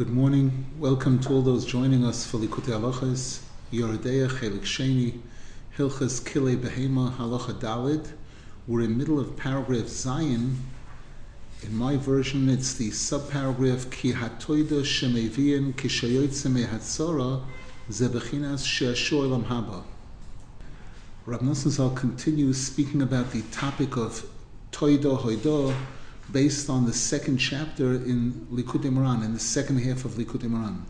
Good morning. Welcome to all those joining us for Likutei Halachos, Yoredeya, Chelik Sheni, Hilchas Kile Behema, Halacha Dalid. We're in middle of paragraph Zion. In my version, it's the subparagraph Ki Hatoida Shemevian Kishayoytze Mehatzora Zebechinas Sheashu Olam Haba. Rab Nosson continues speaking about the topic of Toida Hoidah based on the second chapter in Likutei Moharan, in the second half of Likutei Moharan.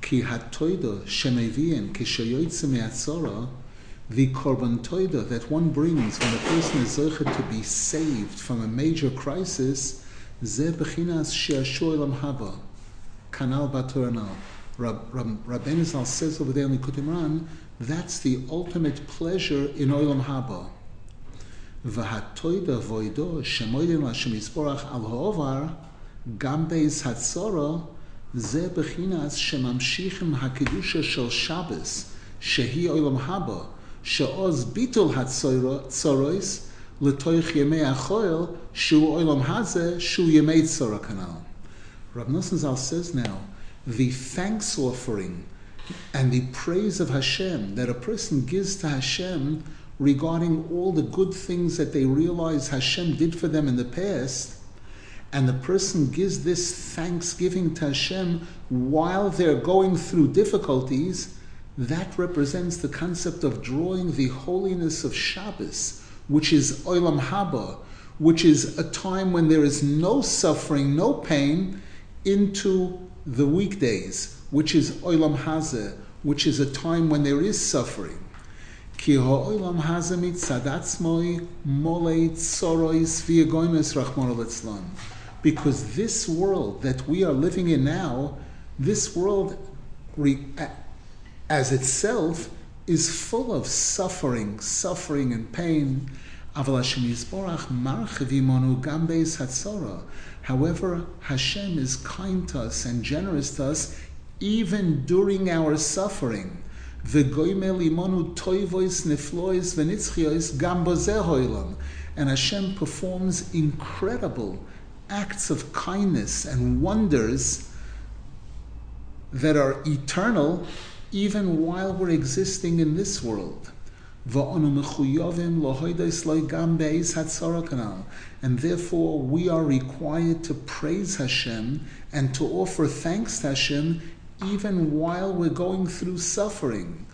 Ki hatoida shemevien kishayoytze me'atzora, the korban toida that one brings when a person is zeichet to be saved from a major crisis, ze bechinas she'ashu elam haba, kanal batoranal. Rabbeinu Zal says over there in Likutei Moharan, that's the ultimate pleasure in olam haba. V'hatoida voido shemoidim Hashem Yisborach al hatzoro ze bechinas shemamshichim hakidusha shel Shabbos shehi olam haba she'oz bitul hatzorois letoich yemei achoil shu olam hazeh shu yemei Zal says now, the thanks offering and the praise of Hashem that a person gives to Hashem regarding all the good things that they realize Hashem did for them in the past, and the person gives this thanksgiving to Hashem while they're going through difficulties, that represents the concept of drawing the holiness of Shabbos, which is Olam Haba, which is a time when there is no suffering, no pain, into the weekdays, which is Olam Hazeh, which is a time when there is suffering. Because this world that we are living in now, this world as itself is full of suffering, suffering and pain. However, Hashem is kind to us and generous to us even during our suffering. And Hashem performs incredible acts of kindness and wonders that are eternal even while we're existing in this world. And therefore, we are required to praise Hashem and to offer thanks to Hashem even while we're going through suffering.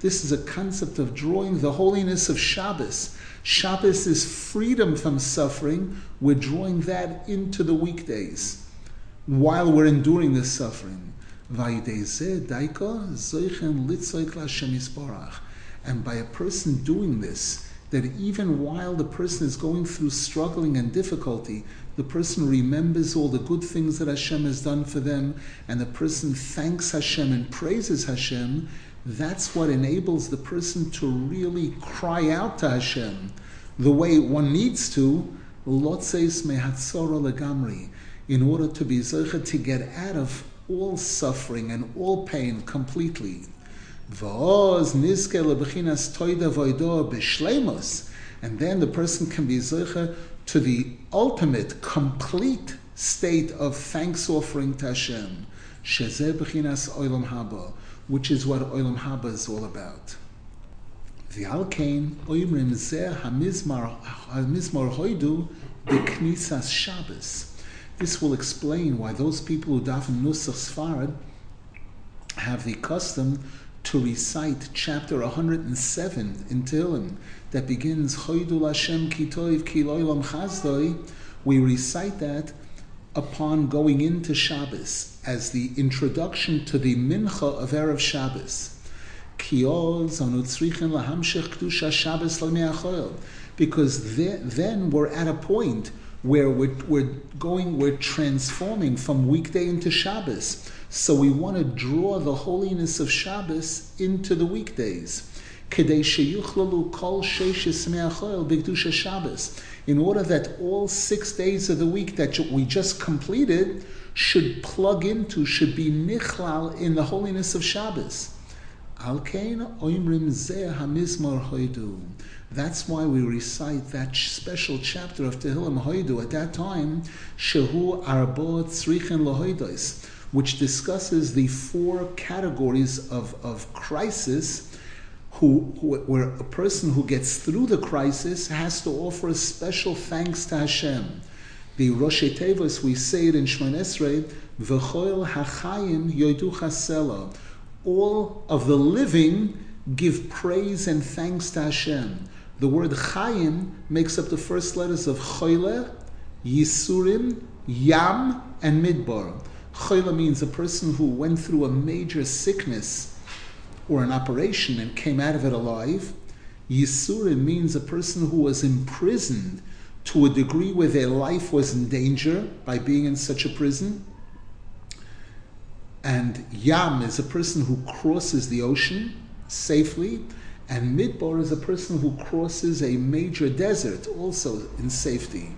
This is a concept of drawing the holiness of Shabbos. Shabbos is freedom from suffering. We're drawing that into the weekdays while we're enduring this suffering. And by a person doing this, that even while the person is going through struggling and difficulty, the person remembers all the good things that Hashem has done for them, and the person thanks Hashem and praises Hashem, that's what enables the person to really cry out to Hashem the way one needs to, lotzeis mehatzora legamri, in order to be zeichet to get out of all suffering and all pain completely. Toida voido b'shleimus, and then the person can be zeicha to the ultimate, complete state of thanks offering to Hashem, shezeh bechinas olam haba, which is what olam haba is all about. The V'alkein oimrim zeh hamizmar hoidu b'knisas Shabbos. This will explain why those people who daven Nusach Sfarad have the custom to recite chapter 107 in Tehillim that begins Choydul Hashem Kitoiv Kiloilam Chazdoi, we recite that upon going into Shabbos as the introduction to the Mincha of Erev Shabbos. Because then we're at a point where we're, we're going, we're transforming from weekday into Shabbos. So we want to draw the holiness of Shabbos into the weekdays. In order that all six days of the week that we just completed should plug into, should be nichlal in the holiness of Shabbos. That's why we recite that special chapter of Tehillim Hoidu at that time, Shehu Arbo Tzrichen Lahoidos, which discusses the four categories of, of crisis who, who, where a person who gets through the crisis has to offer a special thanks to Hashem. The Rosh Tevos, we say it in Shemon Esrei, V'choil hachayim yoidu chasela. All of the living give praise and thanks to Hashem. The word chayim makes up the first letters of choyle, yisurim, yam, and midbar. Choyle means a person who went through a major sickness or an operation and came out of it alive. Yisurim means a person who was imprisoned to a degree where their life was in danger by being in such a prison. And Yam is a person who crosses the ocean safely. And Midbar is a person who crosses a major desert also in safety.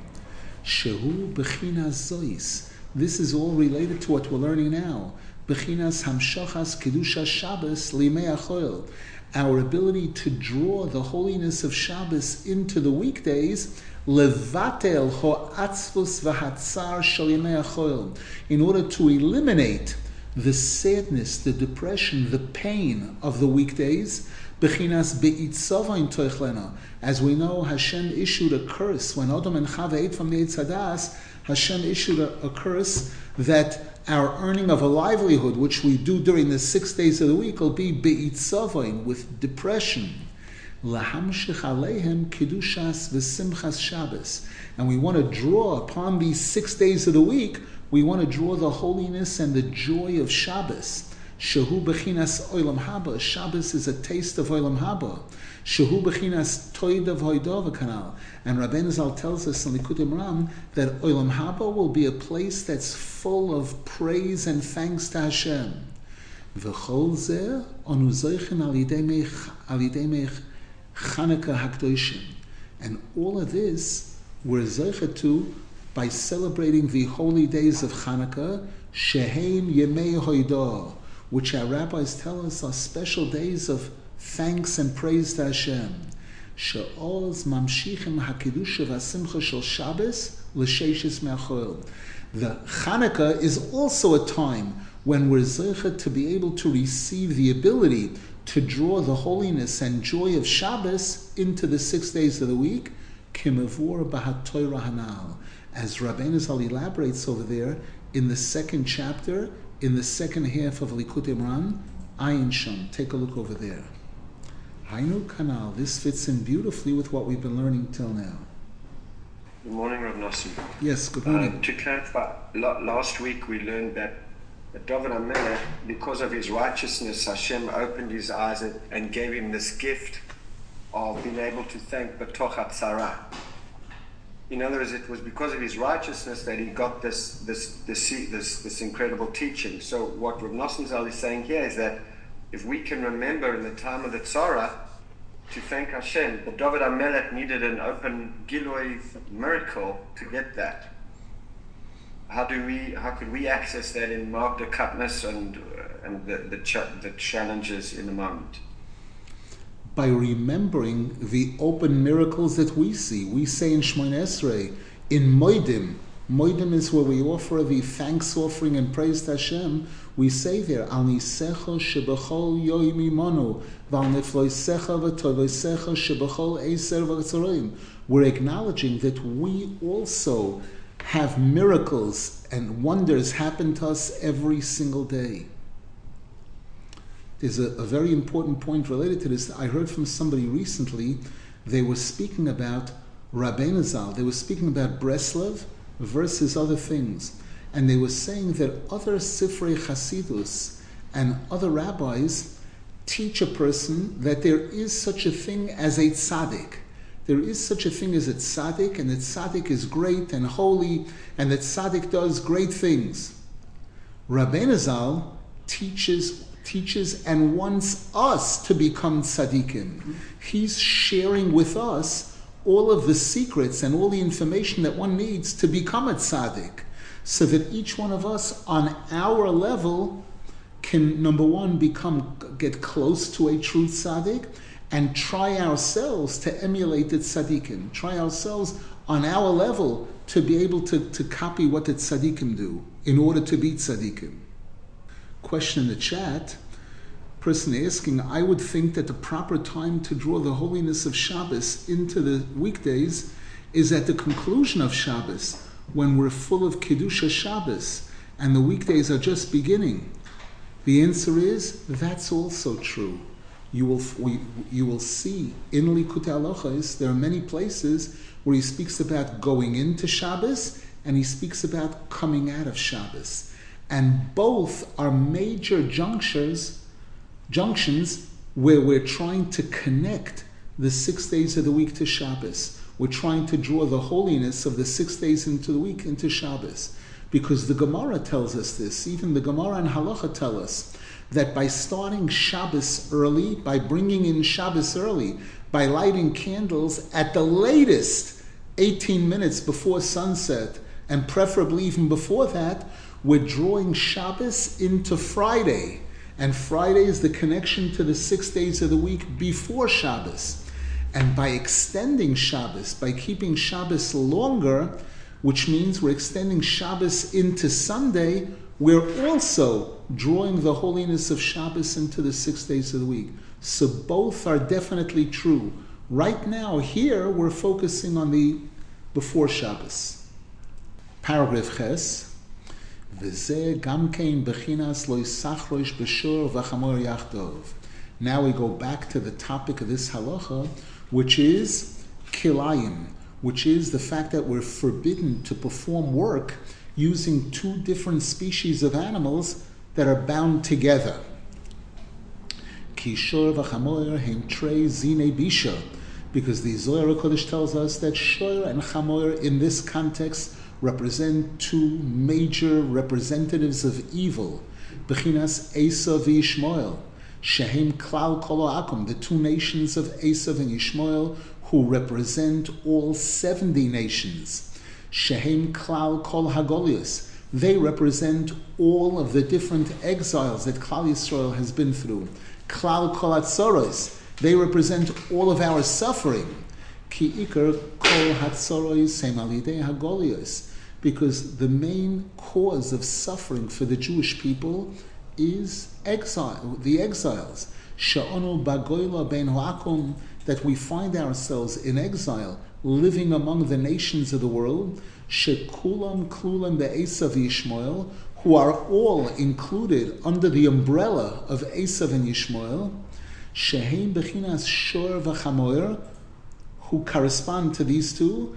Shehu Bechinas Zois. This is all related to what we're learning now. Bechinas Hamshachas Kedusha Shabbos Limei Achoil. Our ability to draw the holiness of Shabbos into the weekdays levatel ho'atzvus v'hatzar shal in order to eliminate the sadness, the depression, the pain of the weekdays. Bechinas toichlena. As we know, Hashem issued a curse when Adam and Chava ate from the Eitz Hadaas. Hashem issued a, a curse that our earning of a livelihood, which we do during the six days of the week, will be be'itzavain with depression lahamshich alehem kedushas v'simchas Shabbos. And we want to draw upon these six days of the week, we want to draw the holiness and the joy of Shabbos. Shehu bechinas oilam haba. Shabbos is a taste of oilam haba. Shehu bechinas toid of hoidov kanal. And Rabbeinu Zal tells us in Likutei Moharan that oilam haba will be a place that's full of praise and thanks to Hashem. V'chol zeh onu zeichen al yidei mech Chanukah Hakdoshim. And all of this we're zeichet to by celebrating the holy days of Chanukah, Shehem Yemei Hoidah, which our rabbis tell us are special days of thanks and praise to Hashem. She'oz mamshichim hakidusha v'asimcha shel Shabbos l'sheishis me'achol. The Chanukah is also a time when we're zeichet to be able to receive the ability to draw the holiness and joy of Shabbos into the six days of the week, kimavur bahat hanal. As Rabbeinu Zal elaborates over there in the second chapter, in the second half of Likutei Moharan, Ayin Sham. Take a look over there. Hainu Kanal. This fits in beautifully with what we've been learning till now. Good morning, Rav Nosson. Yes, good morning. Uh, to clarify, last week we learned that David HaMelech, because of his righteousness, Hashem opened his eyes and gave him this gift of being able to thank Batoch Sarah. In other words, it was because of his righteousness that he got this this this this, this incredible teaching. So what Rav Nosson Zal is saying here is that if we can remember in the time of the Tzara to thank Hashem, but David HaMelech needed an open Giloi miracle to get that how do we how could we access that in Mark Katniss and and the the, ch- the challenges in the moment? By remembering the open miracles that we see, we say in Shemon Esrei, in Moedim, Moedim is where we offer the thanks offering and praise to Hashem. We say there, Al nisecha shebechol yoim imonu, val nefloisecha v'tovoisecha shebechol eiser v'tzorim. We're acknowledging that we also have miracles and wonders happen to us every single day. There's a, a, very important point related to this. I heard from somebody recently, they were speaking about Rabbeinu Zal, they were speaking about Breslov versus other things. And they were saying that other Sifrei Chasidus and other rabbis teach a person that there is such a thing as a tzaddik there is such a thing as a tzaddik, and that tzaddik is great and holy, and that tzaddik does great things. Rabbeinu Zal teaches teaches and wants us to become tzaddikim. He's sharing with us all of the secrets and all the information that one needs to become a tzaddik, so that each one of us, on our level, can number one become get close to a true tzaddik and try ourselves to emulate the tzaddikim. Try ourselves on our level to be able to, to copy what the tzaddikim do in order to be tzaddikim. Question in the chat. Person asking, I would think that the proper time to draw the holiness of Shabbos into the weekdays is at the conclusion of Shabbos, when we're full of Kedusha Shabbos and the weekdays are just beginning. The answer is that's also true. You will, we, you will see in Likutei Halachos, there are many places where he speaks about going into Shabbos and he speaks about coming out of Shabbos. And both are major junctures, junctions where we're trying to connect the six days of the week to Shabbos. We're trying to draw the holiness of the six days into the week into Shabbos. Because the Gemara tells us this, even the Gemara and Halacha tell us that by starting Shabbos early, by bringing in Shabbos early, by lighting candles at the latest 18 minutes before sunset, and preferably even before that, we're drawing Shabbos into Friday. And Friday is the connection to the six days of the week before Shabbos. And by extending Shabbos, by keeping Shabbos longer, which means we're extending Shabbos into Sunday, we're also drawing the holiness of Shabbos into the six days of the week. So both are definitely true. Right now, here, we're focusing on the before Shabbos. Paragraph Ches. Now we go back to the topic of this halacha, which is kilayim, which is the fact that we're forbidden to perform work using two different species of animals that are bound together. Trei zine bisha, because the Zohar Kodesh tells us that shor and chamoyer in this context represent two major representatives of evil, Bechinas Esav v'Yishmael, Shehem Klal Kol Akum, the two nations of Esav and Yishmael, who represent all 70 nations. Shehem Klal Kol Hagolius, they represent all of the different exiles that Klal Yisrael has been through. Klal Kol Hatzoros, they represent all of our suffering. Ki Iker Kol Hatzoros Semalide Hagolios, because the main cause of suffering for the Jewish people is exile, the exiles. Sha'onu bagoila ben hoakum, that we find ourselves in exile, living among the nations of the world. Shekulam klulam be'esav Yishmael, who are all included under the umbrella of Esav and Yishmael. Shehem bechinas shor v'chamoer, who correspond to these two.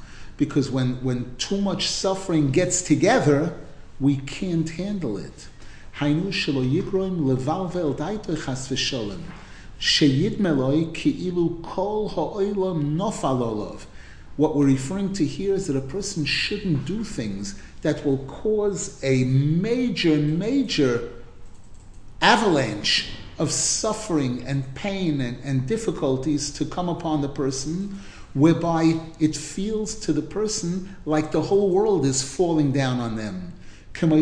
Because when, when too much suffering gets together, we can't handle it. היינו שלא יגרום לבלבל דייתו חס ושלום, שידמלוי כאילו כל העולם נופל עליו. What we're referring to here is that a person shouldn't do things that will cause a major, major avalanche of suffering and pain and, and difficulties to come upon the person, whereby it feels to the person like the whole world is falling down on them. Rav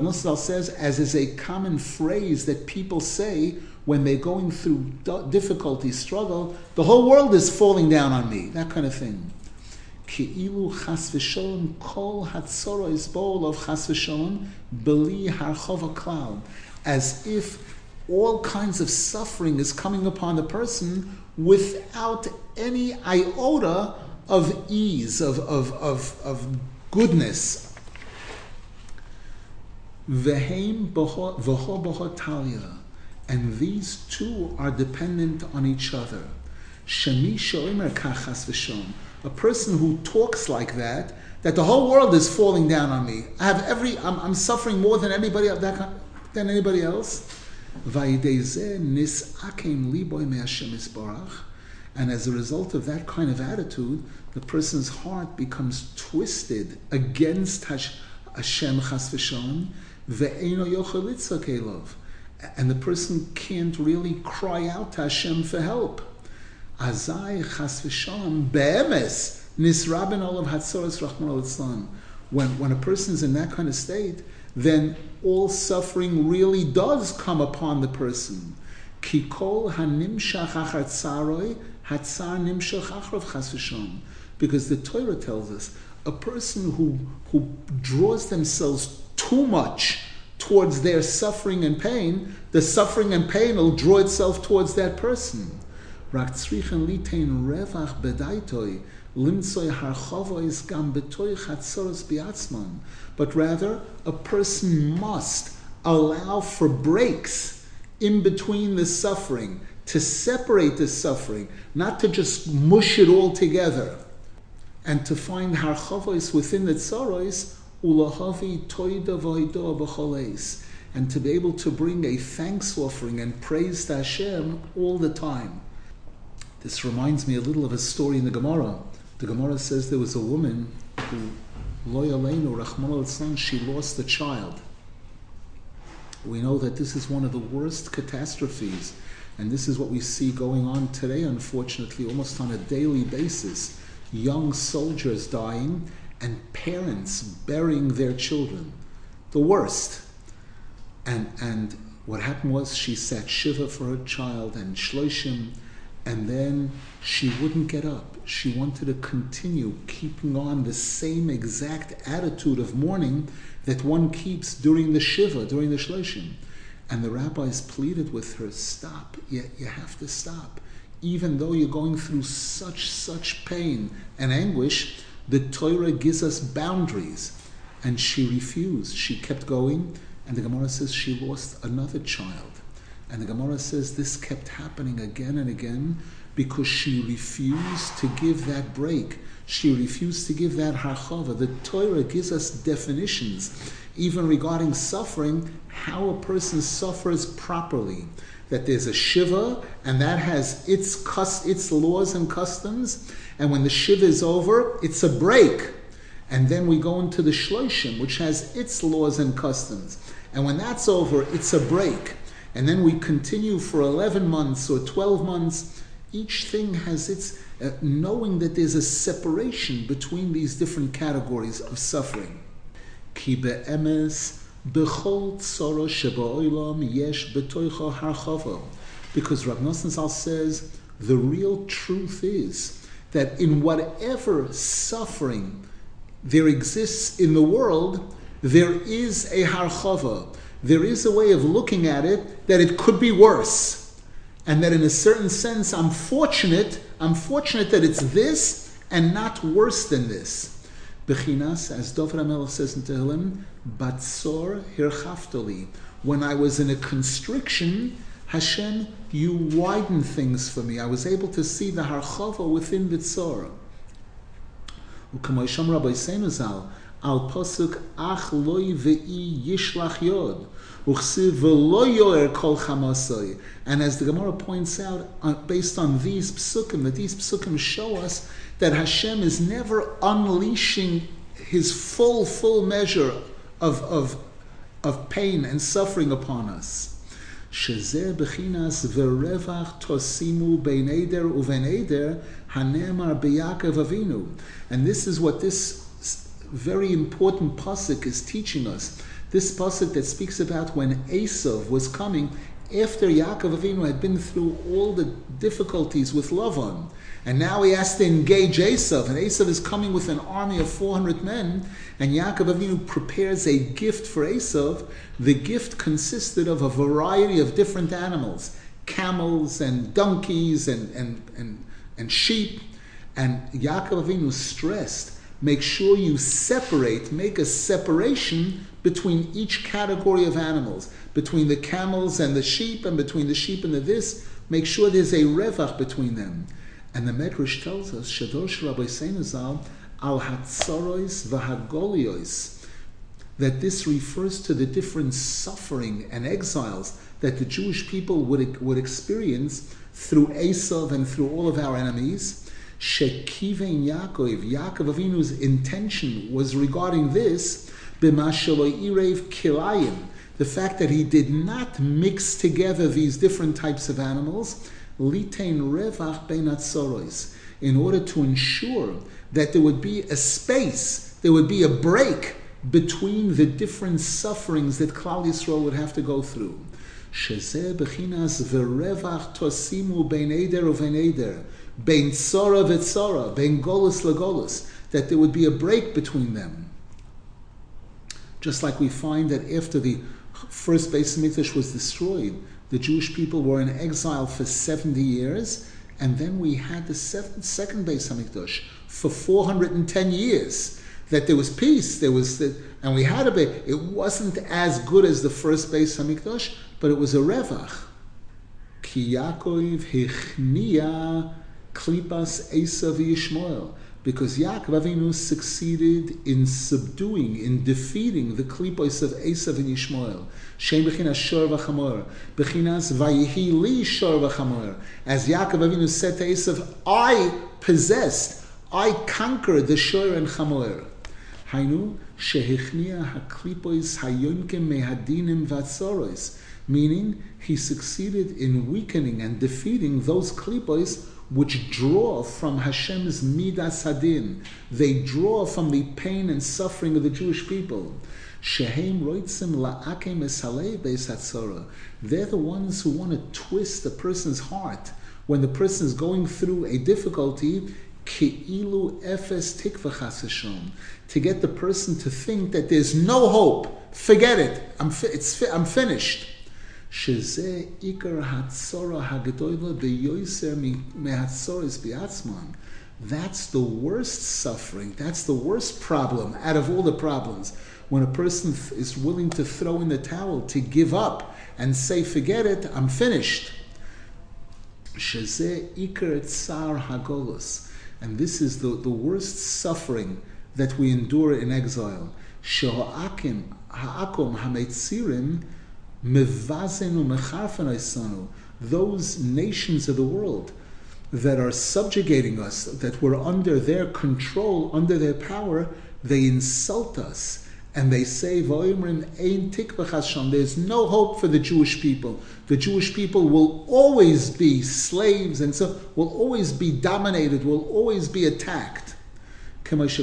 Nosal says, as is a common phrase that people say when they're going through difficulty, struggle, the whole world is falling down on me, that kind of thing. As if all kinds of suffering is coming upon the person without any iota of ease, of, of, of, of goodness. And these two are dependent on each other. Er v'shom. a person who talks like that, that the whole world is falling down on me. I have every, I'm, I'm suffering more than anybody than anybody else. And as a result of that kind of attitude, the person's heart becomes twisted against Hashem chas v'shalom, and the person can't really cry out to Hashem for help. Azai chas v'shalom be'emes nisraben olav hatzoros rachman al When when a person is in that kind of state, then all suffering really does come upon the person. Kikol. Because the Torah tells us a person who who draws themselves too much towards their suffering and pain, the suffering and pain will draw itself towards that person. But rather, a person must allow for breaks in between the suffering, to separate the suffering, not to just mush it all together, and to find harchavos within the tsaros ulahavi toida v'hoidah and to be able to bring a thanks offering and praise to Hashem all the time. This reminds me a little of a story in the Gemara. The Gemara says there was a woman who, loyalenu rachman she lost a child. We know that this is one of the worst catastrophes, and this is what we see going on today, unfortunately, almost on a daily basis. Young soldiers dying, and parents burying their children. The worst. And, and what happened was she sat Shiva for her child and Shloshim, and then she wouldn't get up. She wanted to continue keeping on the same exact attitude of mourning that one keeps during the Shiva, during the Shloshim. And the rabbis pleaded with her, stop, you, you have to stop. Even though you're going through such, such pain and anguish, the Torah gives us boundaries. And she refused. She kept going, and the Gemara says she lost another child. And the Gemara says this kept happening again and again because she refused to give that break. She refused to give that harchava. The Torah gives us definitions, even regarding suffering, how a person suffers properly. That there's a shiva, and that has its its laws and customs, and when the Shiva is over, it's a break. And then we go into the Shloshim, which has its laws and customs. And when that's over, it's a break. And then we continue for 11 months or 12 months. Each thing has its, uh, knowing that there's a separation between these different categories of suffering. Ki be'emes b'chol tzoro sheba'olam yesh. Because Rav Nosson says, the real truth is that in whatever suffering there exists in the world, there is a harchava. There is a way of looking at it that it could be worse. And that in a certain sense, I'm fortunate, I'm fortunate that it's this and not worse than this. Bechinas, as David HaMelech says in Tehillim, Batzor hirchaftoli. When I was in a constriction, Hashem, you widen things for me. I was able to see the harchava within the tzora. U'kamoisham Rabboseinu Zal, al posuk ach loy ve'i yishlach yod. And as the Gemara points out, uh, based on these psukim, that these psukim show us that Hashem is never unleashing His full, full measure of, of, of pain and suffering upon us. שזה בחינס ורווח תוסימו בין עדר ובין עדר, הנאמר ביעקב אבינו. And this is what this very important pasuk is teaching us. This pasuk that speaks about when Esav was coming after Yaakov Avinu had been through all the difficulties with Lavan. And now he has to engage Esav, and Esav is coming with an army of 400 men, and Yaakov Avinu prepares a gift for Esav. The gift consisted of a variety of different animals, camels and donkeys and, and, and, and sheep. And Yaakov Avinu stressed, make sure you separate, make a separation between each category of animals, between the camels and the sheep, and between the sheep and the this, make sure there's a revach between them. And the Medrash tells us, Shadosh Rabboseinu Zal, al hatzorois v'hagoliois, that this refers to the different suffering and exiles that the Jewish people would, would experience through Esav and through all of our enemies. Shekiven Yaakov, Yaakov Avinu's intention was regarding this, the fact that he did not mix together these different types of animals, litain revach in order to ensure that there would be a space, there would be a break between the different sufferings that Klal Yisrael would have to go through. That there would be a break between them. Just like we find that after the first Beis Hamikdash was destroyed, the Jewish people were in exile for 70 years, and then we had the seventh, second Beis Hamikdash for 410 years. That there was peace, there was, the, and we had a bit. It wasn't as good as the first Beis Hamikdash, but it was a revach. Ki Yaakov hichnia klipas Esav Yishmael because Yaakov Avinu succeeded in subduing, in defeating the klipos of Esav and Yishmael. Shem bechinas shor v'chamor, bechinas vayihi li shor v'chamor. As Yaakov Avinu said to Esav, I possessed, I conquered the shor and chamor. Hainu shehichnia haklipos hayonkim mehadinim vatzoros. Meaning, he succeeded in weakening and defeating those klipos which draw from Hashem's midas hadin. They draw from the pain and suffering of the Jewish people. Shehem roitzim la'akem They're the ones who want to twist a person's heart when the person is going through a difficulty. Ki'ilu efes tikva to get the person to think that there's no hope. Forget it. I'm, fi- it's fi- I'm finished. שזה עיקר הצורה הגדולה ביותר מהצורס בעצמם. That's the worst suffering. That's the worst problem out of all the problems. When a person is willing to throw in the towel, to give up, and say, forget it, I'm finished. שזה עיקר tsar hagolus. And this is the, the worst suffering that we endure in exile. שהאקים, האקום hametzirim those nations of the world that are subjugating us, that we're under their control, under their power, they insult us. And they say, There's no hope for the Jewish people. The Jewish people will always be slaves and so will always be dominated, will always be attacked. As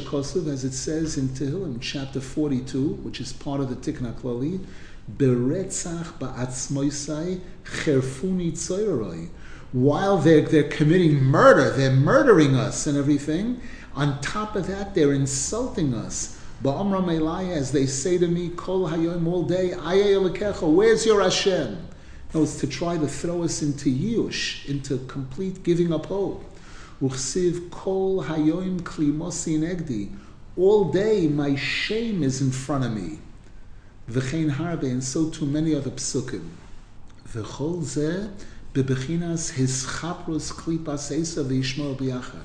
it says in Tehillim, chapter 42, which is part of the Tikkun HaKlali, beretzach cherfuni. While they're, they're committing murder, they're murdering us and everything. On top of that, they're insulting us. As they say to me, Kol hayom all day, where's your Hashem? No, it's to try to throw us into yush, into complete giving up hope. Uchsiv kol hayom klimosi negdi. All day, my shame is in front of me v'chein harbe, and so too many other psukim. V'chol zeh bebechinas hischaprus klipas esa v'yishmor b'yachad.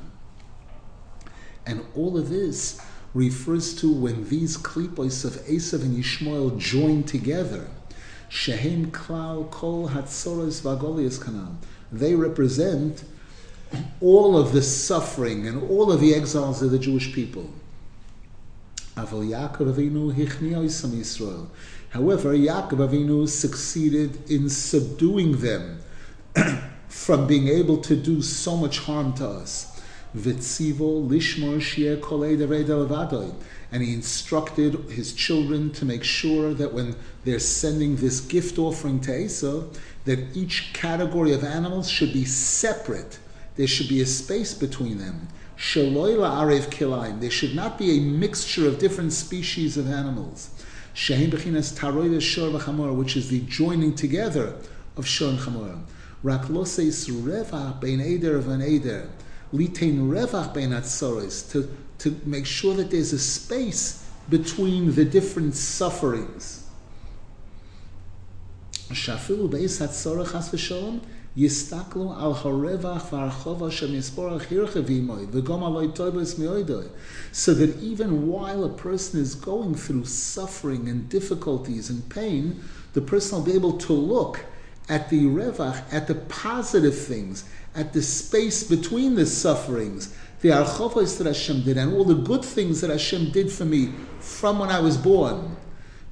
And all of this refers to when these klipos of Esav and Yishmael join together. Shehem klal kol hatzoros v'agolias kanal. They represent all of the suffering and all of the exiles of the Jewish people. However, Yaakov Avinu succeeded in subduing them from being able to do so much harm to us. And he instructed his children to make sure that when they're sending this gift offering to Esau, that each category of animals should be separate. There should be a space between them. Arev Kilaim. There should not be a mixture of different species of animals. Shehin Bechinas Taroides Shor v'Chamor, which is the joining together of Shor and Chamor. Rak Loses Revach Bein Eder Van Eder. Litein Revach Bein Atzoris. To, to make sure that there's a space between the different sufferings. Shafilu Beis Hatzorah Chas V'Sholom So that even while a person is going through suffering and difficulties and pain, the person will be able to look at the revach, at the positive things, at the space between the sufferings, the archovos that Hashem did, and all the good things that Hashem did for me from when I was born.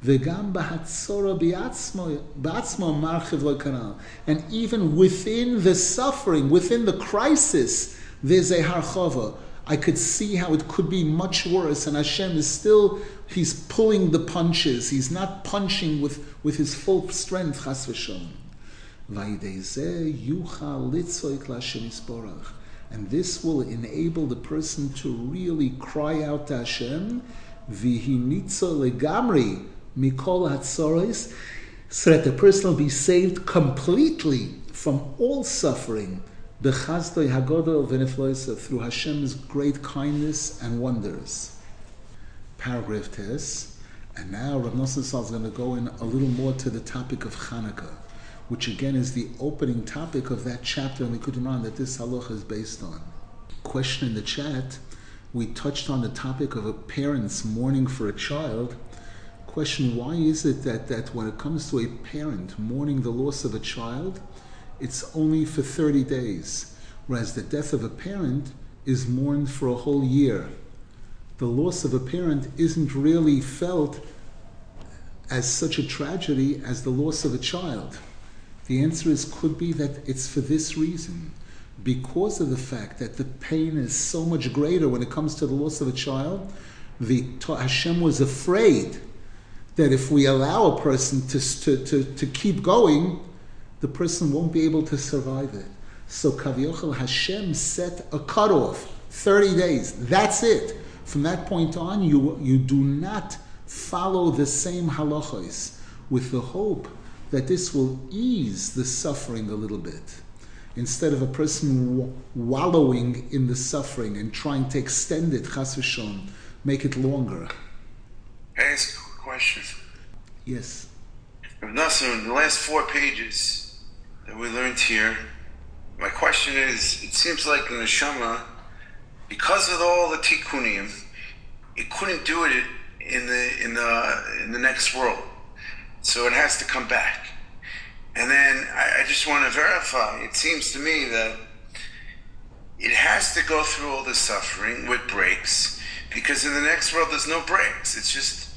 And even within the suffering, within the crisis, there's a harchova. I could see how it could be much worse, and Hashem is still, He's pulling the punches. He's not punching with, with His full strength, chas v'shon. And this will enable the person to really cry out to Hashem, Vihinitzo legamri mikol hatzoros, so that the person will be saved completely from all suffering, bechazdoi hagodol v'nefloisa, through Hashem's great kindness and wonders. Paragraph test. And now Rav Nosson is going to go in a little more to the topic of Hanukkah, which again is the opening topic of that chapter in the Kutumran that this halacha is based on. Question in the chat, we touched on the topic of a parent's mourning for a child, question why is it that, that when it comes to a parent mourning the loss of a child, it's only for 30 days, whereas the death of a parent is mourned for a whole year. The loss of a parent isn't really felt as such a tragedy as the loss of a child. The answer is could be that it's for this reason. Because of the fact that the pain is so much greater when it comes to the loss of a child, the Hashem was afraid that if we allow a person to, to, to, to keep going, the person won't be able to survive it. So Kaviochel Hashem set a cutoff, 30 days. That's it. From that point on, you, you do not follow the same halachos with the hope that this will ease the suffering a little bit. Instead of a person wallowing in the suffering and trying to extend it, chas v'shon, make it longer. Question. Yes. Nasser, in the last four pages that we learned here, my question is, it seems like in the neshama, because of all the tikkunim, it couldn't do it in the in the in the next world, so it has to come back. And then I, I just want to verify. It seems to me that it has to go through all the suffering with breaks, because in the next world there's no breaks. It's just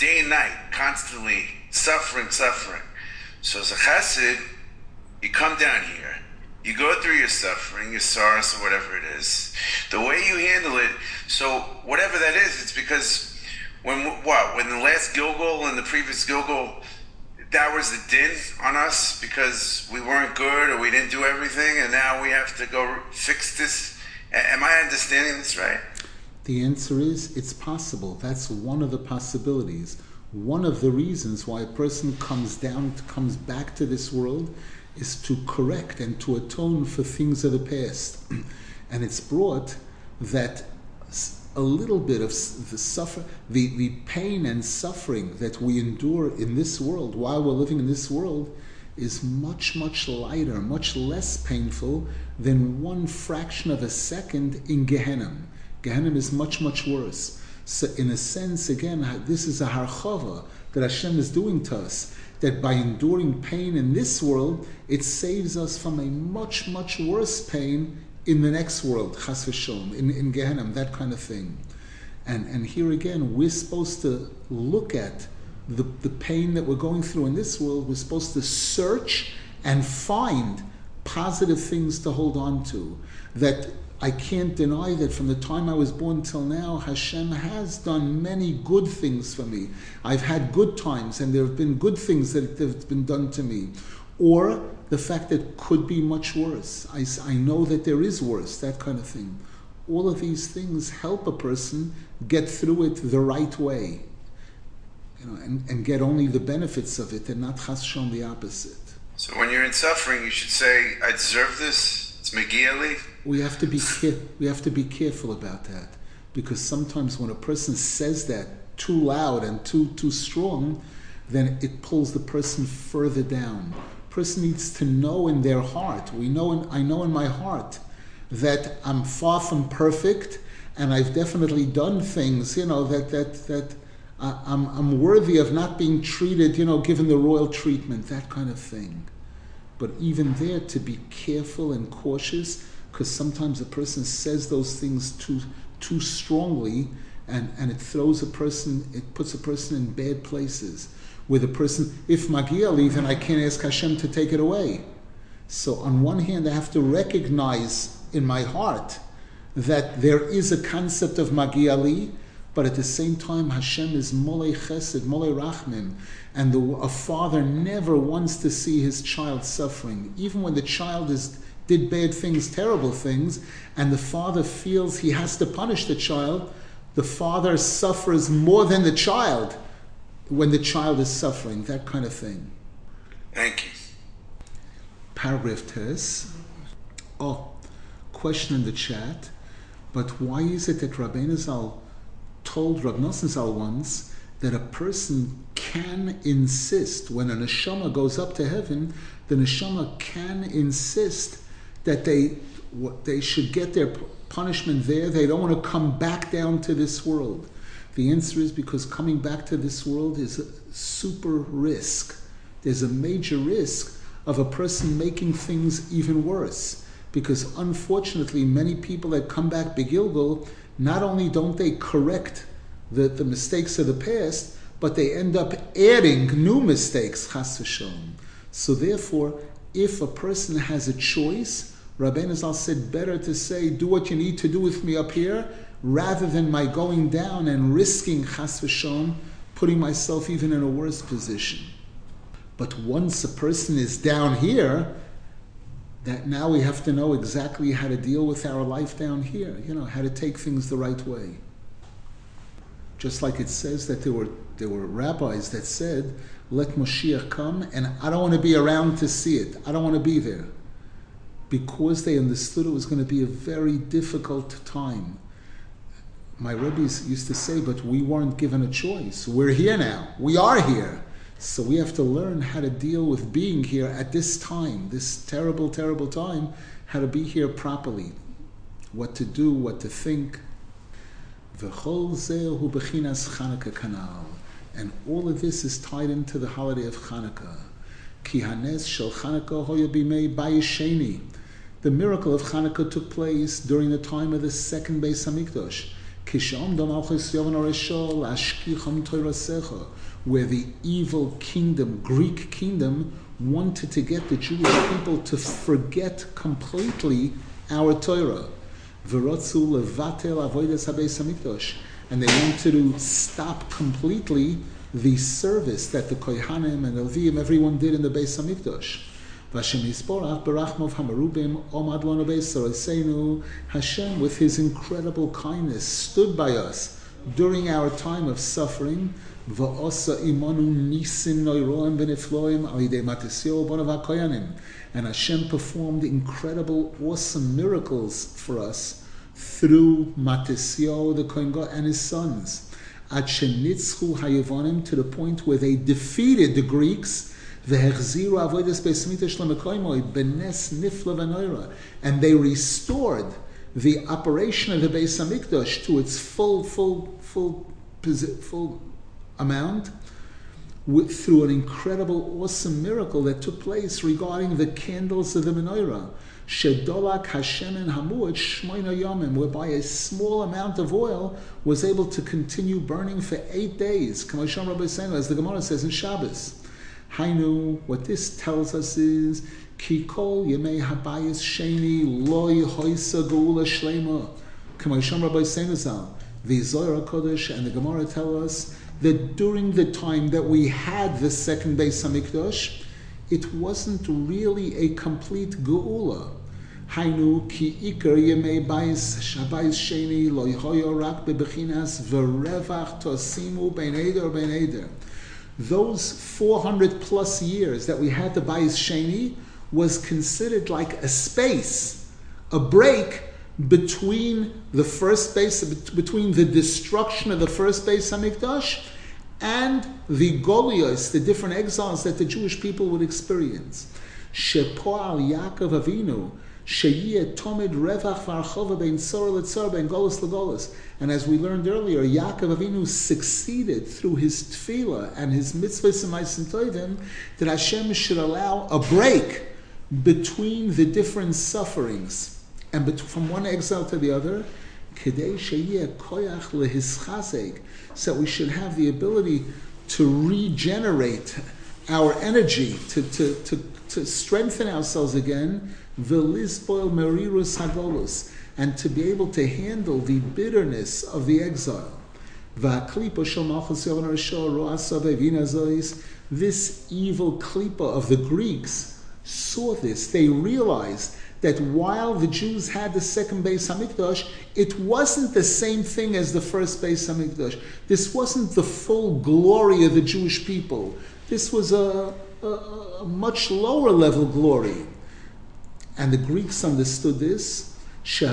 day and night, constantly suffering, suffering. So as a chassid, you come down here, you go through your suffering, your sorrows, or whatever it is. The way you handle it, so whatever that is, it's because when what when the last gilgul and the previous gilgul, that was the din on us because we weren't good or we didn't do everything, and now we have to go fix this. Am I understanding this right? The answer is it's possible. That's one of the possibilities. One of the reasons why a person comes down, comes back to this world, is to correct and to atone for things of the past. and it's brought that a little bit of the suffer, the, the pain and suffering that we endure in this world while we're living in this world is much, much lighter, much less painful than one fraction of a second in Gehenna. Gehenna is much, much worse. So, in a sense, again, this is a harchava that Hashem is doing to us. That by enduring pain in this world, it saves us from a much, much worse pain in the next world, chas v'shom, in, in Gehenna, that kind of thing. And, and here again, we're supposed to look at the, the pain that we're going through in this world. We're supposed to search and find positive things to hold on to. That I can't deny that from the time I was born till now, Hashem has done many good things for me. I've had good times, and there have been good things that have been done to me. Or the fact that could be much worse. I, I know that there is worse, that kind of thing. All of these things help a person get through it the right way. You know, and, and get only the benefits of it and not chas the opposite. So when you're in suffering, you should say, I deserve this, it's Megillah. We have to be care- we have to be careful about that because sometimes when a person says that too loud and too too strong, then it pulls the person further down. person needs to know in their heart. We know, in, I know in my heart that I'm far from perfect, and I've definitely done things, you know, that that that I'm I'm worthy of not being treated, you know, given the royal treatment, that kind of thing. But even there, to be careful and cautious, because sometimes a person says those things too too strongly, and and it throws a person, it puts a person in bad places. Where the person, if magia leave, then I can't ask Hashem to take it away. So on one hand, I have to recognize in my heart that there is a concept of Magiali, but at the same time, Hashem is Molei Chesed, Molei Rachmim, and the, a father never wants to see his child suffering, even when the child is did bad things, terrible things, and the father feels he has to punish the child. The father suffers more than the child when the child is suffering. That kind of thing. Thank you. Paragraph test. Oh, question in the chat, but why is it that Rabbeinu Zal told Nosson Zal once that a person can insist when a neshama goes up to heaven, the neshama can insist that they they should get their punishment there. They don't want to come back down to this world. The answer is because coming back to this world is a super risk. There's a major risk of a person making things even worse because unfortunately, many people that come back begilgul, not only don't they correct the, the mistakes of the past, but they end up adding new mistakes, chas v'shalom. So therefore, if a person has a choice, Rabbeinu Zal said, better to say, do what you need to do with me up here, rather than my going down and risking chas v'shalom, putting myself even in a worse position. But once a person is down here, that now we have to know exactly how to deal with our life down here, you know, how to take things the right way. Just like it says that there were there were rabbis that said, let Moshiach come, and I don't want to be around to see it. I don't want to be there. Because they understood it was going to be a very difficult time. My rabbis used to say, but we weren't given a choice. We're here now. We are here. So we have to learn how to deal with being here at this time, this terrible, terrible time, how to be here properly, what to do, what to think. And all of this is tied into the holiday of Chanukah. Kihanes shel Chanukah hoyu bimei baiyisheni. The miracle of Chanukah took place during the time of the second Beis Hamikdash where the evil kingdom, Greek kingdom, wanted to get the Jewish people to forget completely our Torah. And they wanted to stop completely the service that the Kohanim and Levim, everyone did in the Beis Hamikdash. Hashem, with His incredible kindness, stood by us during our time of suffering. And Hashem performed incredible, awesome miracles for us through Matisyo, the Kohen God, and his sons. At Shenitzchu Hayavonim, to the point where they defeated the Greeks, and they restored the operation of the Beis Hamikdash to its full, full, full, full amount with, through an incredible, awesome miracle that took place regarding the candles of the menorah. Shedolak Hashem and Hamuot Shmoina Yomim, whereby a small amount of oil was able to continue burning for eight days. Kamashon Rabbi saying, as the Gemara says in Shabbos. Hainu, what this tells us is Kikol Yemei Habayis Sheni Loy Hoisa Geula Shlema. Kamashon Rabboseinu Zal. The Zohar Kodesh and the Gemara tell us that during the time that we had the second Beis Hamikdash, it wasn't really a complete geula. Hainu ki ikar yemei bayis shabayis sheni lo yhoyo rak bebechinas verevach tosimu ben eder ben eder. Those 400 plus years that we had the bayis sheni was considered like a space, a break between the first Beis, between the destruction of the first Beis Hamikdash and the Golios, the different exiles that the Jewish people would experience. Shepoal Yaakov Avinu, Sheyeh Tomid Revach Varchova Ben Sorah Letzor Ben Golos Legolos. And as we learned earlier, Yaakov Avinu succeeded through his tefillah and his mitzvahs and ma'asim that Hashem should allow a break between the different sufferings and from one exile to the other, so we should have the ability to regenerate our energy, to, to, to, to strengthen ourselves again, and to be able to handle the bitterness of the exile. This evil klipa of the Greeks saw this. They realized that while the Jews had the second Beis Hamikdash, it wasn't the same thing as the first Beis Hamikdash. This wasn't the full glory of the Jewish people. This was a, a, a much lower level glory. And the Greeks understood this. They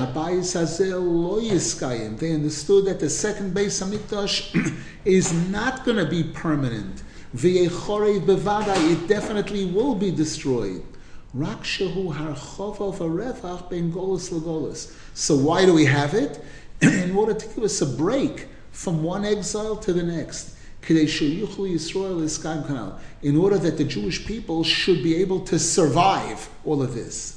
understood that the second Beis Hamikdash is not going to be permanent. It definitely will be destroyed. So why do we have it? In order to give us a break from one exile to the next. In order that the Jewish people should be able to survive all of this.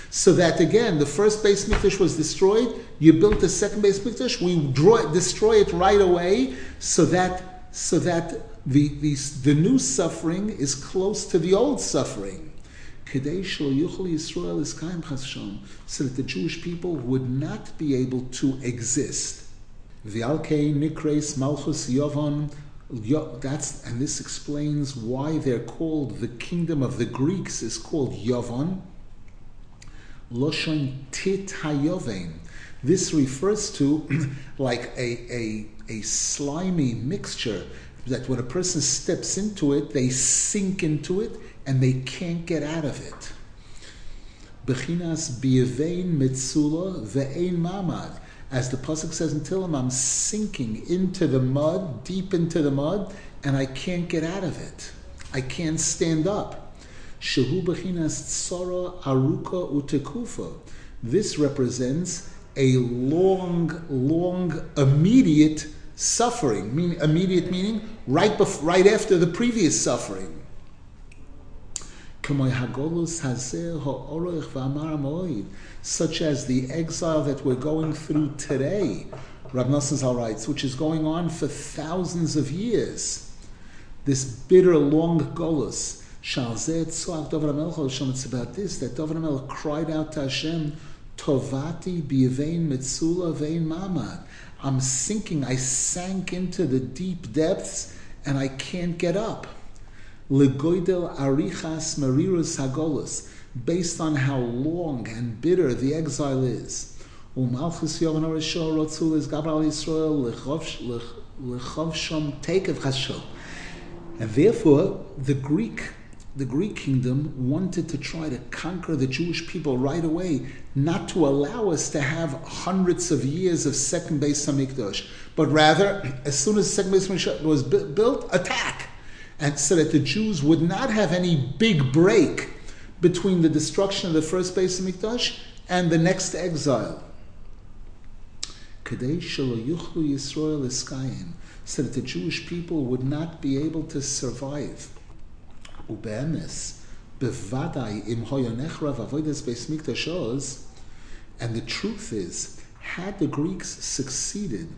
so that again, the first Beis Mikdash was destroyed, you built the second Beis Mikdash, we draw, it, destroy it right away, so that, so that the, the, the new suffering is close to the old suffering. So that the Jewish people would not be able to exist. Nikres Malchus Yovon. That's and this explains why they're called the kingdom of the Greeks is called Yovon. Loshon Tit Hayovein. This refers to like a, a, a slimy mixture that when a person steps into it, they sink into it and they can't get out of it. Bechinas biyavein mitzula ve'ein mamad. As the pasuk says in I'm sinking into the mud, deep into the mud, and I can't get out of it. I can't stand up. Shehu bechinas aruka utekufa. This represents a long, long, immediate suffering, mean, immediate meaning right, bef- right after the previous suffering. Such as the exile that we're going through today, Rav Nosson writes, which is going on for thousands of years. This bitter, long golus. It's about this that Melech cried out to Hashem, Tovati bi'vein mitzula vein mamad. I'm sinking. I sank into the deep depths and I can't get up. Legoidel arichas marirus hagolus, based on how long and bitter the exile is. Umalchus yovan orishol rotzul is Gabral Yisrael lechovshom takev chashol. And therefore, the Greek the Greek kingdom wanted to try to conquer the Jewish people right away, not to allow us to have hundreds of years of second Beis Hamikdash, but rather, as soon as second Beis Hamikdash was built, attack, and so that the Jews would not have any big break between the destruction of the first Beis Hamikdash and the next exile. So that the Jewish people would not be able to survive. Ube'emes, bevadai im and the truth is, had the Greeks succeeded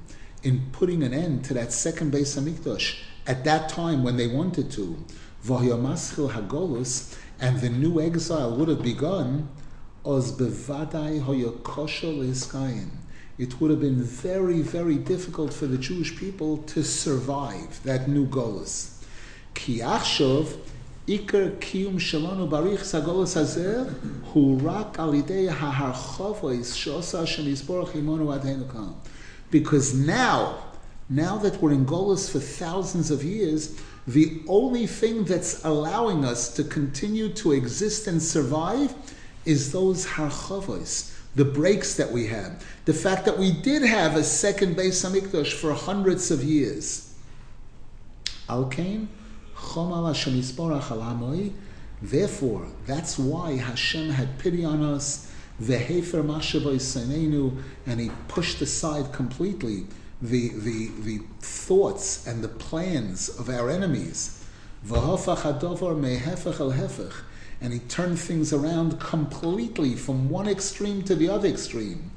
in putting an end to that second Beis Hamikdash at that time when they wanted to, v'hoyomaschil hagolus, and the new exile would have begun, os bevadai. It would have been very, very difficult for the Jewish people to survive that new golus. Ki achshov, Because now, now that we're in Golos for thousands of years, the only thing that's allowing us to continue to exist and survive is those harchavos, the breaks that we have. The fact that we did have a second Beis Hamikdash for hundreds of years. Alkain, Therefore, that's why Hashem had pity on us, and He pushed aside completely the, the, the thoughts and the plans of our enemies. And He turned things around completely from one extreme to the other extreme.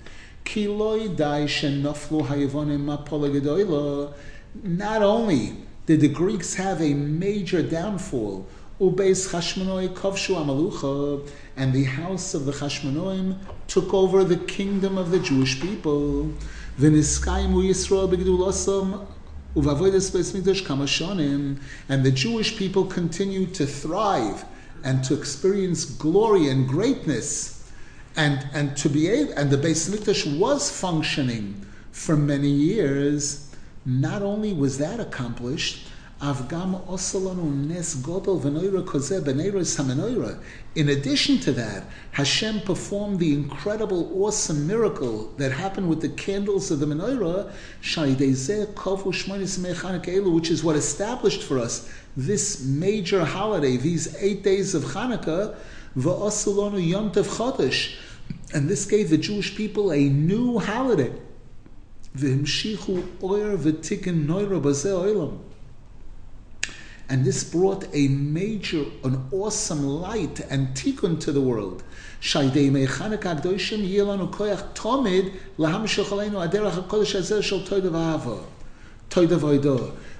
Not only did the Greeks have a major downfall. Ubeis Chashmonoi Kovshu Amalucha, and the house of the Chashmonoim took over the kingdom of the Jewish people. V'niskaimu Yisrael b'gdulosam uvavodas beis kamashonim, and the Jewish people continued to thrive and to experience glory and greatness, and and to be able, and the Beis Mikdash was functioning for many years. Not only was that accomplished, In addition to that, Hashem performed the incredible, awesome miracle that happened with the candles of the menorah, which is what established for us this major holiday, these eight days of Hanukkah. And this gave the Jewish people a new holiday. And this brought a major, an awesome light and tikkun to the world.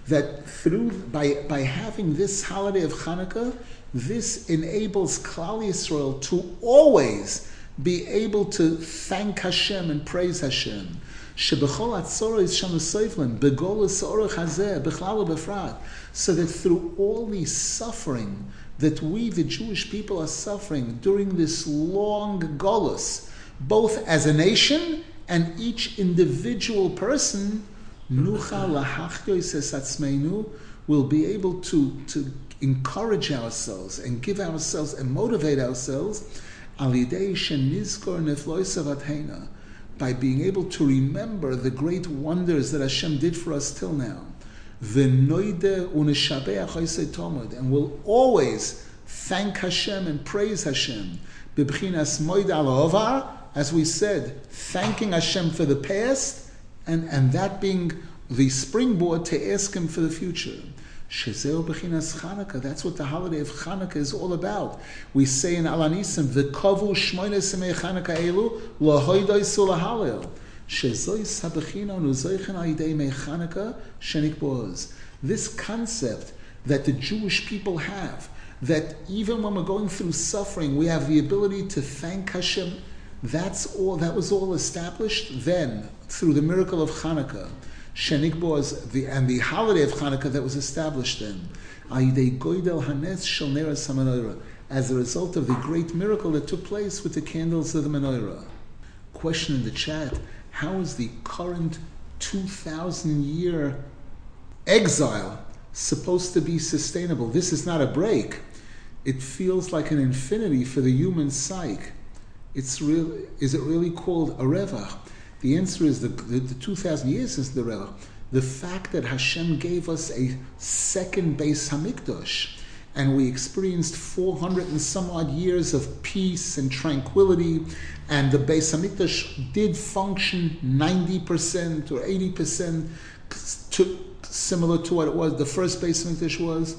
That through by by having this holiday of Hanukkah, this enables Klal Yisrael to always be able to thank Hashem and praise Hashem שבכל הצורס שם סויפלן, בגולס אורך הזה, בכלל ובפרט, so that through all the suffering that we, the Jewish people, are suffering during this long golus, both as a nation and each individual person, nucha will be able to, to encourage ourselves and give ourselves and motivate ourselves by being able to remember the great wonders that Hashem did for us till now. And will always thank Hashem and praise Hashem. As we said, thanking Hashem for the past and, and that being the springboard to ask Him for the future. Shezeo Bechinas Chanukah. That's what the holiday of Chanukah is all about. We say in Alanisim, V'kovu shmoyne semei Chanukah elu, lahoidoi sulahalel. Shezois habechina nuzoichen aidei me Chanukah shenik boaz. This concept that the Jewish people have, that even when we're going through suffering, we have the ability to thank Hashem. That's all. That was all established then through the miracle of Chanukah. Shenikbo the and the holiday of Hanukkah that was established then. As a result of the great miracle that took place with the candles of the menorah. Question in the chat: How is the current two thousand year exile supposed to be sustainable? This is not a break. It feels like an infinity for the human psyche. It's real. Is it really called a revach? The answer is the, the, the 2,000 years since the Reva. The fact that Hashem gave us a second Beis Hamikdash, and we experienced 400 and some odd years of peace and tranquility, and the Beis Hamikdash did function 90% or 80% to, similar to what it was, the first Beis Hamikdash was.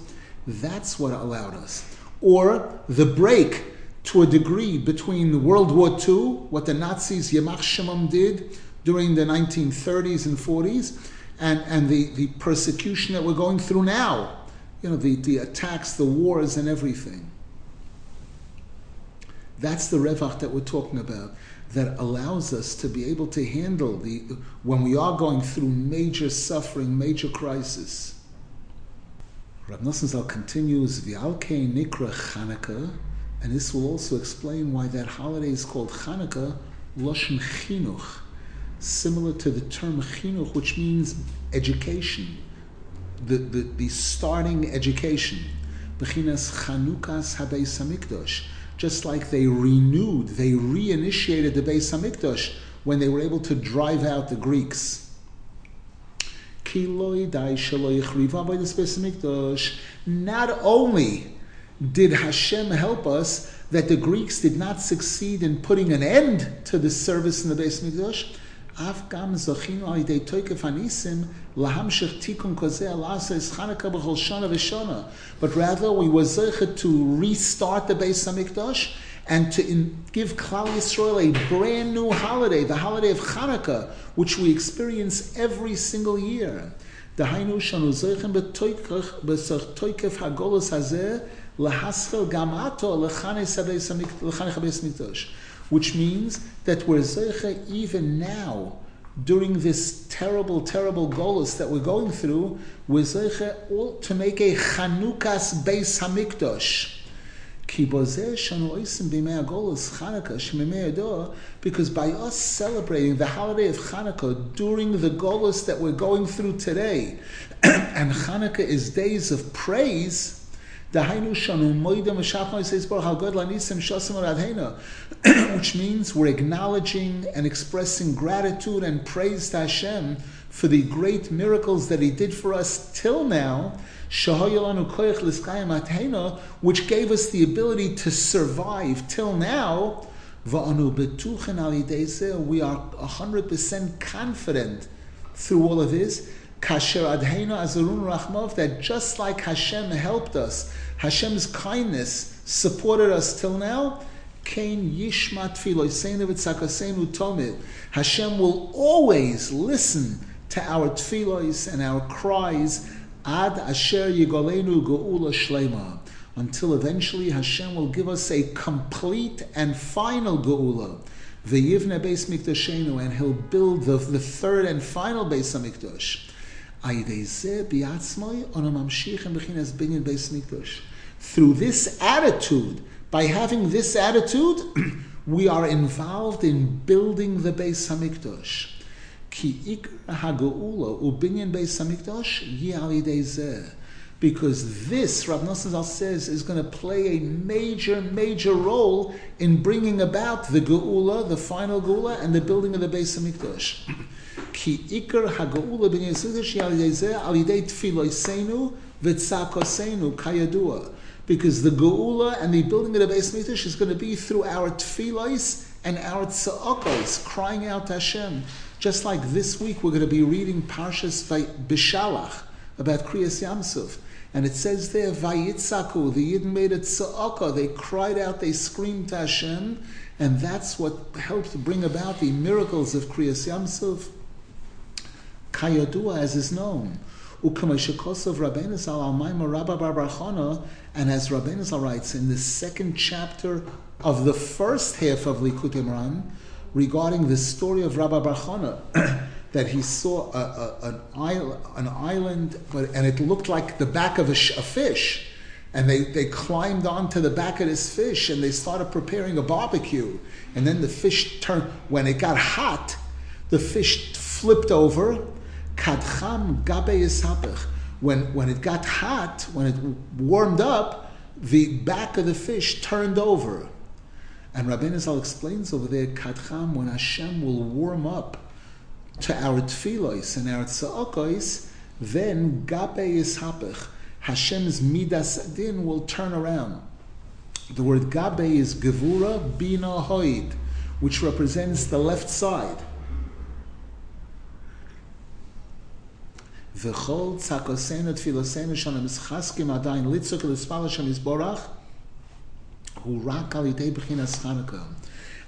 That's what allowed us. Or the break to a degree between World War II, what the Nazis, Yamach Shemam, did during the 1930s and 40s, and, and the, the persecution that we're going through now. You know, the, the attacks, the wars, and everything. That's the revach that we're talking about that allows us to be able to handle the when we are going through major suffering, major crisis. Rav Nosson Zal continues, V'alkei nikra Chanukah, and this will also explain why that holiday is called Chanukah, Loshen Chinuch, similar to the term Chinuch, which means education, the, the, the starting education. Bechinas Chanukas HaBeis HaMikdash, just like they renewed, they reinitiated the Beis HaMikdash when they were able to drive out the Greeks. Not only did Hashem help us that the Greeks did not succeed in putting an end to the service in the Beis Mikdash? Af gam zochin al yidei toikef anisim lahamshech tikun kozeh alasa es Chanukah b'chol shana v'shana. But rather, we were zeichet to restart the Beis Hamikdash and to in, give Klal Yisrael a brand new holiday, the holiday of Chanukah, which we experience every single year. Dahainu shanu zeichem b'toikef hagolos hazeh Gamato which means that we're zeicha even now during this terrible, terrible golus that we're going through, we're zeicha all to make a Chanukas Beis Hamikdash. Because by us celebrating the holiday of Hanukkah during the Golas that we're going through today, and Hanukkah is days of praise, which means we're acknowledging and expressing gratitude and praise to Hashem for the great miracles that He did for us till now, which gave us the ability to survive till now. We are 100% confident through all of this Kasher Adheinu Azarun Rachmov, that just like Hashem helped us, Hashem's kindness supported us till now, Kain Yishmat Tomid. Hashem will always listen to our tfilos and our cries, Ad Asher Yigolenu Geula Shlema, until eventually Hashem will give us a complete and final Geula. V'yivne Beis Mikdashenu, and He'll build the, the third and final Beis Hamikdash. Through this attitude, by having this attitude, we are involved in building the Beis Hamikdash. Because this, Rav Nosson says, is going to play a major, major role in bringing about the Geula, the final Geula, and the building of the Beis Hamikdash. Ki ikar hagaula ben Yisrael al yidei tfiloisenu v'tzakosenu kayadua. Because the geula and the building of the Beis Mikdash is going to be through our tfilos and our tzakos, crying out Hashem. Just like this week, we're going to be reading Parshas Beshalach about Kriyas Yamsuf. And it says there, Vayitzaku, the Yidden made a tzaka. They cried out, they screamed to Hashem, and that's what helped bring about the miracles of Kriyas Yamsuf. Kayodua, as is known. Ukamashakosov Rabbeinu Zal al Rabba bar bar Chana, and as Rabbeinu Zal writes in the second chapter of the first half of Likutei Moharan, regarding the story of Rabba Barchana, that he saw a, a, an, island, and it looked like the back of a, sh- a fish. And they, they climbed onto the back of this fish and they started preparing a barbecue. And then the fish turned, when it got hot, the fish flipped over gabe yisapech. When, when it got hot, when it warmed up, the back of the fish turned over. And Rabbeinu Zal explains over there, Kadcham, when Hashem will warm up to our tefillos and our tza'okos, then gabe is hapich. Hashem's midas din will turn around. The word gabe is gevura bina hoid, which represents the left side. V'chol tzakosenu tfilosenu shonem mischaskim adayin litzuk l'spal Hashem yisborach hu rak al yidei b'chinas Chanukah.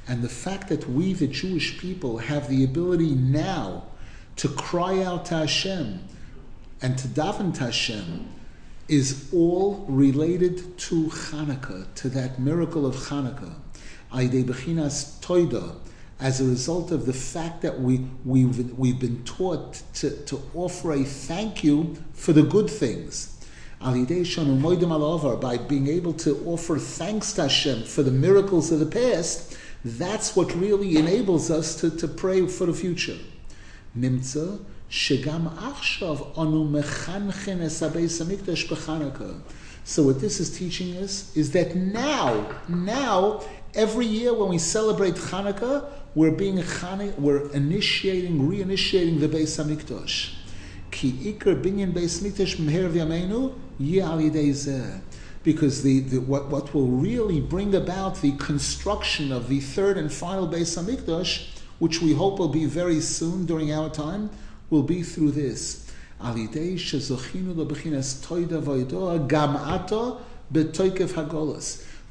And the fact that we, the Jewish people, have the ability now to cry out to Hashem and to daven to Hashem is all related to Hanukkah, to that miracle of Hanukkah. Aydei Bechinas Toida, as a result of the fact that we, we've, we've been taught to, to offer a thank you for the good things. by being able to offer thanks to Hashem for the miracles of the past, that's what really enables us to, to pray for the future. Nimtza, shegam achshav anu mechanchen es hamikdash. So what this is teaching us is that now, now, every year when we celebrate Hanukkah, we're being we're initiating, reinitiating the Beis Hamikdash. Ki ikar binyan Beis Hamikdash meher v'yameinu because the, the, what, what will really bring about the construction of the third and final Beis Hamikdash, which we hope will be very soon during our time, will be through this.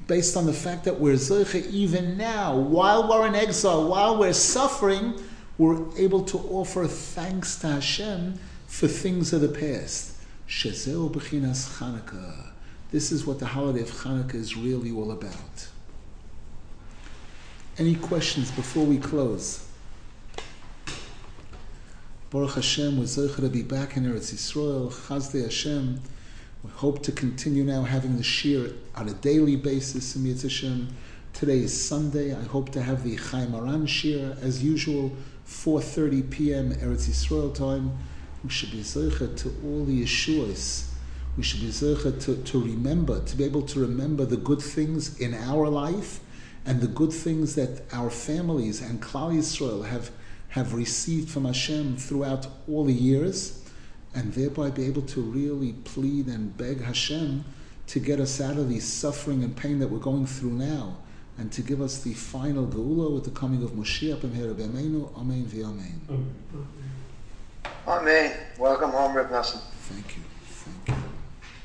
Based on the fact that we're zoche even now, while we're in exile, while we're suffering, we're able to offer thanks to Hashem for things of the past. Shezeu b'chinas Chanukah. This is what the holiday of Chanukah is really all about. Any questions before we close? Baruch Hashem, we're to be back in Eretz Yisrael. Chazdei Hashem. We hope to continue now having the shir on a daily basis in Hashem. Today is Sunday. I hope to have the Chayei Moharan shir as usual, 4.30 p.m. Eretz Yisrael time. We should be to all the Yeshuas. We should be zeicha to, to remember, to be able to remember the good things in our life and the good things that our families and Klal Yisrael have, have received from Hashem throughout all the years, and thereby be able to really plead and beg Hashem to get us out of the suffering and pain that we're going through now, and to give us the final geula with the coming of Moshiach and Amen v'Amen. Amen. Welcome home, Reb Nassim. Thank you. Thank you.